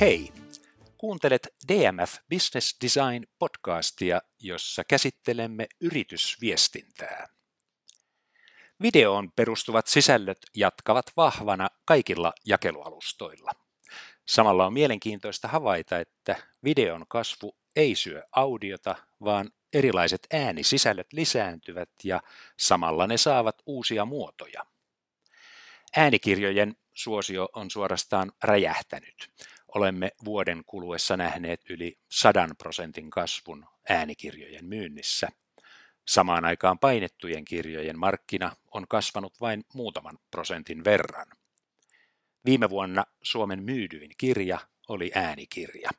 Hei! Kuuntelet DMF Business Design podcastia, jossa käsittelemme yritysviestintää. Videoon perustuvat sisällöt jatkavat vahvana kaikilla jakelualustoilla. Samalla on mielenkiintoista havaita, että videon kasvu ei syö audiota, vaan erilaiset äänisisällöt lisääntyvät ja samalla ne saavat uusia muotoja. Äänikirjojen suosio on suorastaan räjähtänyt. Olemme vuoden kuluessa nähneet yli 100 prosentin kasvun äänikirjojen myynnissä. Samaan aikaan painettujen kirjojen markkina on kasvanut vain muutaman prosentin verran. Viime vuonna Suomen myydyin kirja oli äänikirja.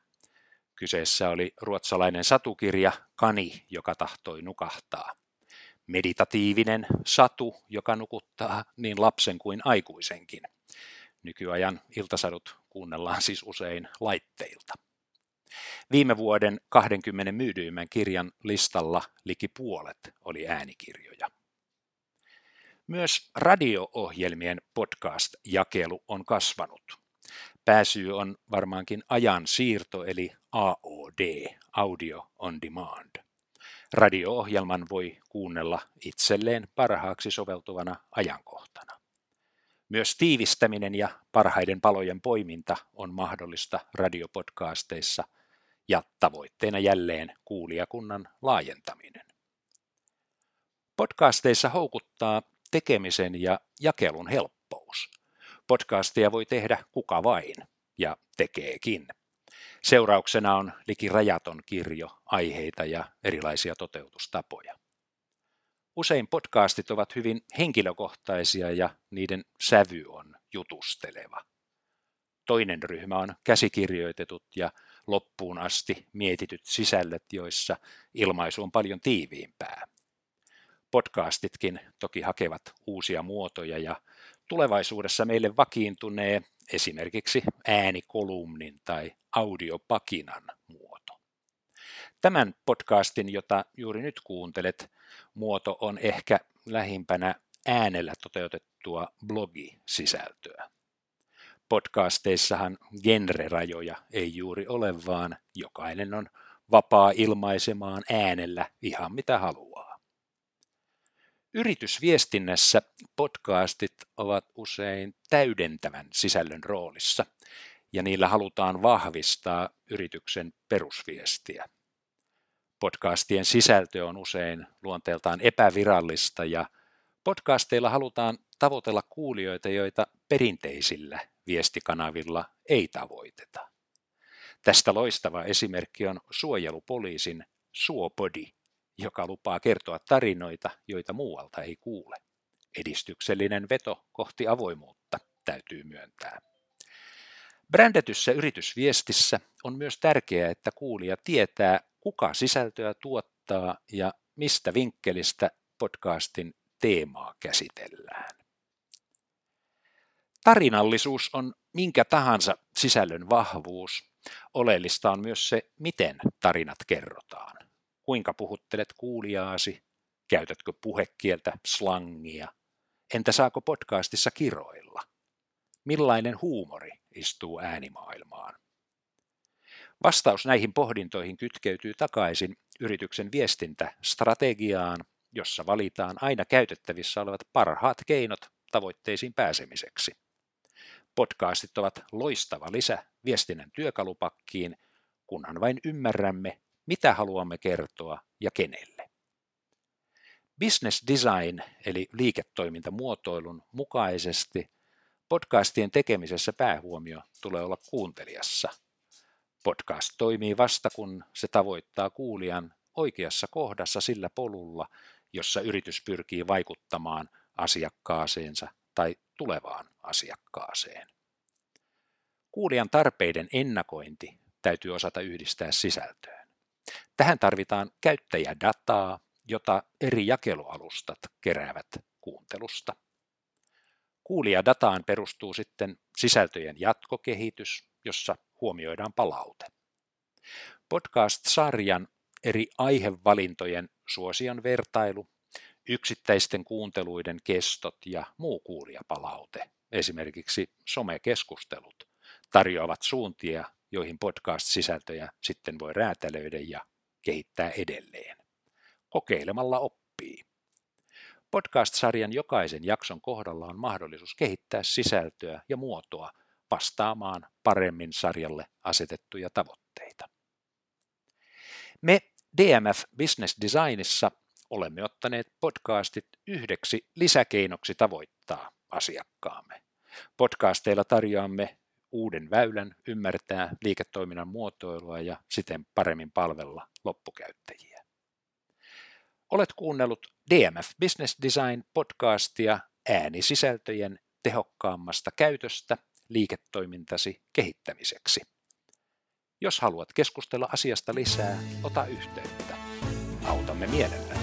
Kyseessä oli ruotsalainen satukirja Kani, joka tahtoi nukahtaa. Meditatiivinen satu, joka nukuttaa niin lapsen kuin aikuisenkin. Nykyajan iltasadut kuunnellaan siis usein laitteilta. Viime vuoden 20 myydyimmän kirjan listalla liki puolet oli äänikirjoja. Myös radio-ohjelmien podcast-jakelu on kasvanut. Pääsyy on varmaankin ajan siirto eli AOD, Audio on Demand. Radio-ohjelman voi kuunnella itselleen parhaaksi soveltuvana ajankohtana. Myös tiivistäminen ja parhaiden palojen poiminta on mahdollista radiopodcasteissa ja tavoitteena jälleen kuulijakunnan laajentaminen. Podcasteissa houkuttaa tekemisen ja jakelun helppous. Podcastia voi tehdä kuka vain ja tekeekin. Seurauksena on liki rajaton kirjo aiheita ja erilaisia toteutustapoja. Usein podcastit ovat hyvin henkilökohtaisia ja niiden sävy on jutusteleva. Toinen ryhmä on käsikirjoitetut ja loppuun asti mietityt sisällöt, joissa ilmaisu on paljon tiiviimpää. Podcastitkin toki hakevat uusia muotoja ja tulevaisuudessa meille vakiintunee esimerkiksi äänikolumnin tai audiopakinan. Tämän podcastin, jota juuri nyt kuuntelet, muoto on ehkä lähimpänä äänellä toteutettua blogisisältöä. Podcasteissahan genrerajoja ei juuri ole, vaan jokainen on vapaa ilmaisemaan äänellä ihan mitä haluaa. Yritysviestinnässä podcastit ovat usein täydentävän sisällön roolissa, ja niillä halutaan vahvistaa yrityksen perusviestiä. Podcastien sisältö on usein luonteeltaan epävirallista ja podcasteilla halutaan tavoitella kuulijoita, joita perinteisillä viestikanavilla ei tavoiteta. Tästä loistava esimerkki on suojelupoliisin Suopodi, joka lupaa kertoa tarinoita, joita muualta ei kuule. Edistyksellinen veto kohti avoimuutta täytyy myöntää. Brändätyssä yritysviestissä on myös tärkeää, että kuulija tietää, kuka sisältöä tuottaa ja mistä vinkkelistä podcastin teemaa käsitellään. Tarinallisuus on minkä tahansa sisällön vahvuus. Oleellista on myös se, miten tarinat kerrotaan. Kuinka puhuttelet kuulijaasi? Käytätkö puhekieltä, slangia? Entä saako podcastissa kiroilla? Millainen huumori istuu äänimaailmaan? Vastaus näihin pohdintoihin kytkeytyy takaisin yrityksen viestintästrategiaan, jossa valitaan aina käytettävissä olevat parhaat keinot tavoitteisiin pääsemiseksi. Podcastit ovat loistava lisä viestinnän työkalupakkiin, kunhan vain ymmärrämme, mitä haluamme kertoa ja kenelle. Business design eli liiketoimintamuotoilun mukaisesti podcastien tekemisessä päähuomio tulee olla kuuntelijassa – Podcast toimii vasta, kun se tavoittaa kuulijan oikeassa kohdassa sillä polulla, jossa yritys pyrkii vaikuttamaan asiakkaaseensa tai tulevaan asiakkaaseen. Kuulijan tarpeiden ennakointi täytyy osata yhdistää sisältöön. Tähän tarvitaan käyttäjädataa, jota eri jakelualustat keräävät kuuntelusta. Kuulijadataan perustuu sitten sisältöjen jatkokehitys, jossa huomioidaan palaute. Podcast-sarjan eri aihevalintojen suosion vertailu, yksittäisten kuunteluiden kestot ja muu kuulijapalaute, esimerkiksi somekeskustelut, tarjoavat suuntia, joihin podcast-sisältöjä sitten voi räätälöidä ja kehittää edelleen. Kokeilemalla oppii. Podcast-sarjan jokaisen jakson kohdalla on mahdollisuus kehittää sisältöä ja muotoa vastaamaan paremmin sarjalle asetettuja tavoitteita. Me DMF Business Designissa olemme ottaneet podcastit yhdeksi lisäkeinoksi tavoittaa asiakkaamme. Podcasteilla tarjoamme uuden väylän ymmärtää liiketoiminnan muotoilua ja siten paremmin palvella loppukäyttäjiä. Olet kuunnellut DMF Business Design podcastia äänisisältöjen tehokkaammasta käytöstä liiketoimintasi kehittämiseksi. Jos haluat keskustella asiasta lisää, ota yhteyttä. Autamme mielellämme.